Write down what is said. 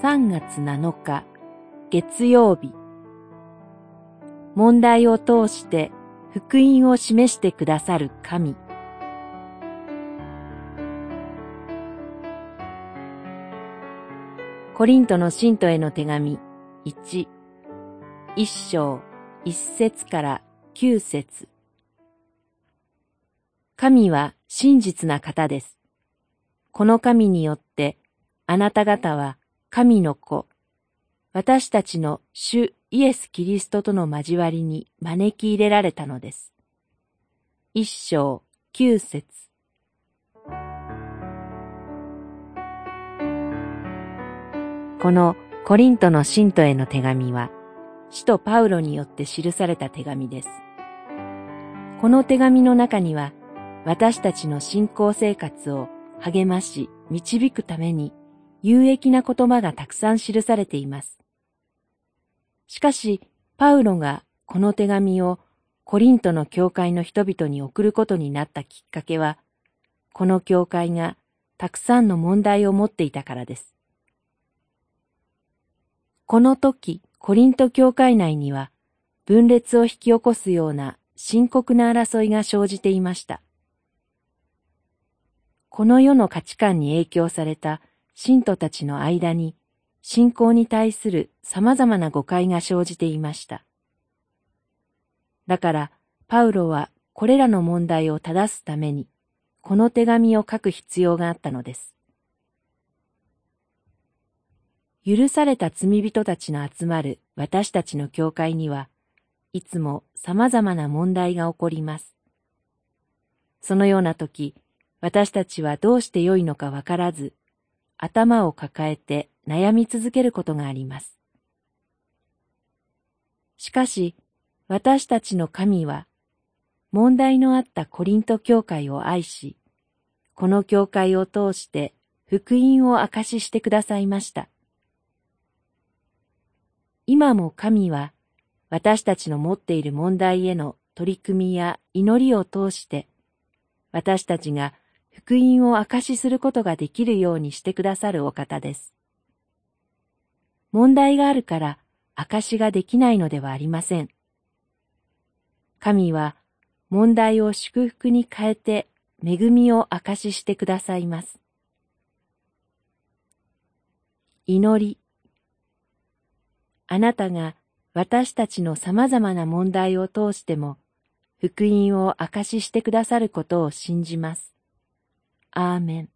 3月7日月曜日。問題を通して福音を示してくださる神。コリントの信徒への手紙1一章一節から九節。神は真実な方です。この神によってあなた方は神の子、私たちの主イエス・キリストとの交わりに招き入れられたのです。一章九節このコリントの信徒への手紙は、使徒パウロによって記された手紙です。この手紙の中には、私たちの信仰生活を励まし、導くために有益な言葉がたくさん記されています。しかし、パウロがこの手紙をコリントの教会の人々に送ることになったきっかけは、この教会がたくさんの問題を持っていたからです。この時、コリント教会内には、分裂を引き起こすような深刻な争いが生じていました。この世の価値観に影響された信徒たちの間に信仰に対する様々な誤解が生じていました。だから、パウロはこれらの問題を正すために、この手紙を書く必要があったのです。許された罪人たちの集まる私たちの教会には、いつも様々な問題が起こります。そのような時、私たちはどうしてよいのかわからず、頭を抱えて悩み続けることがあります。しかし、私たちの神は、問題のあったコリント教会を愛し、この教会を通して福音を明かししてくださいました。今も神は私たちの持っている問題への取り組みや祈りを通して私たちが福音を証しすることができるようにしてくださるお方です。問題があるから証しができないのではありません。神は問題を祝福に変えて恵みを証ししてくださいます。祈り。あなたが私たちの様々な問題を通しても福音を証ししてくださることを信じます。アーメン。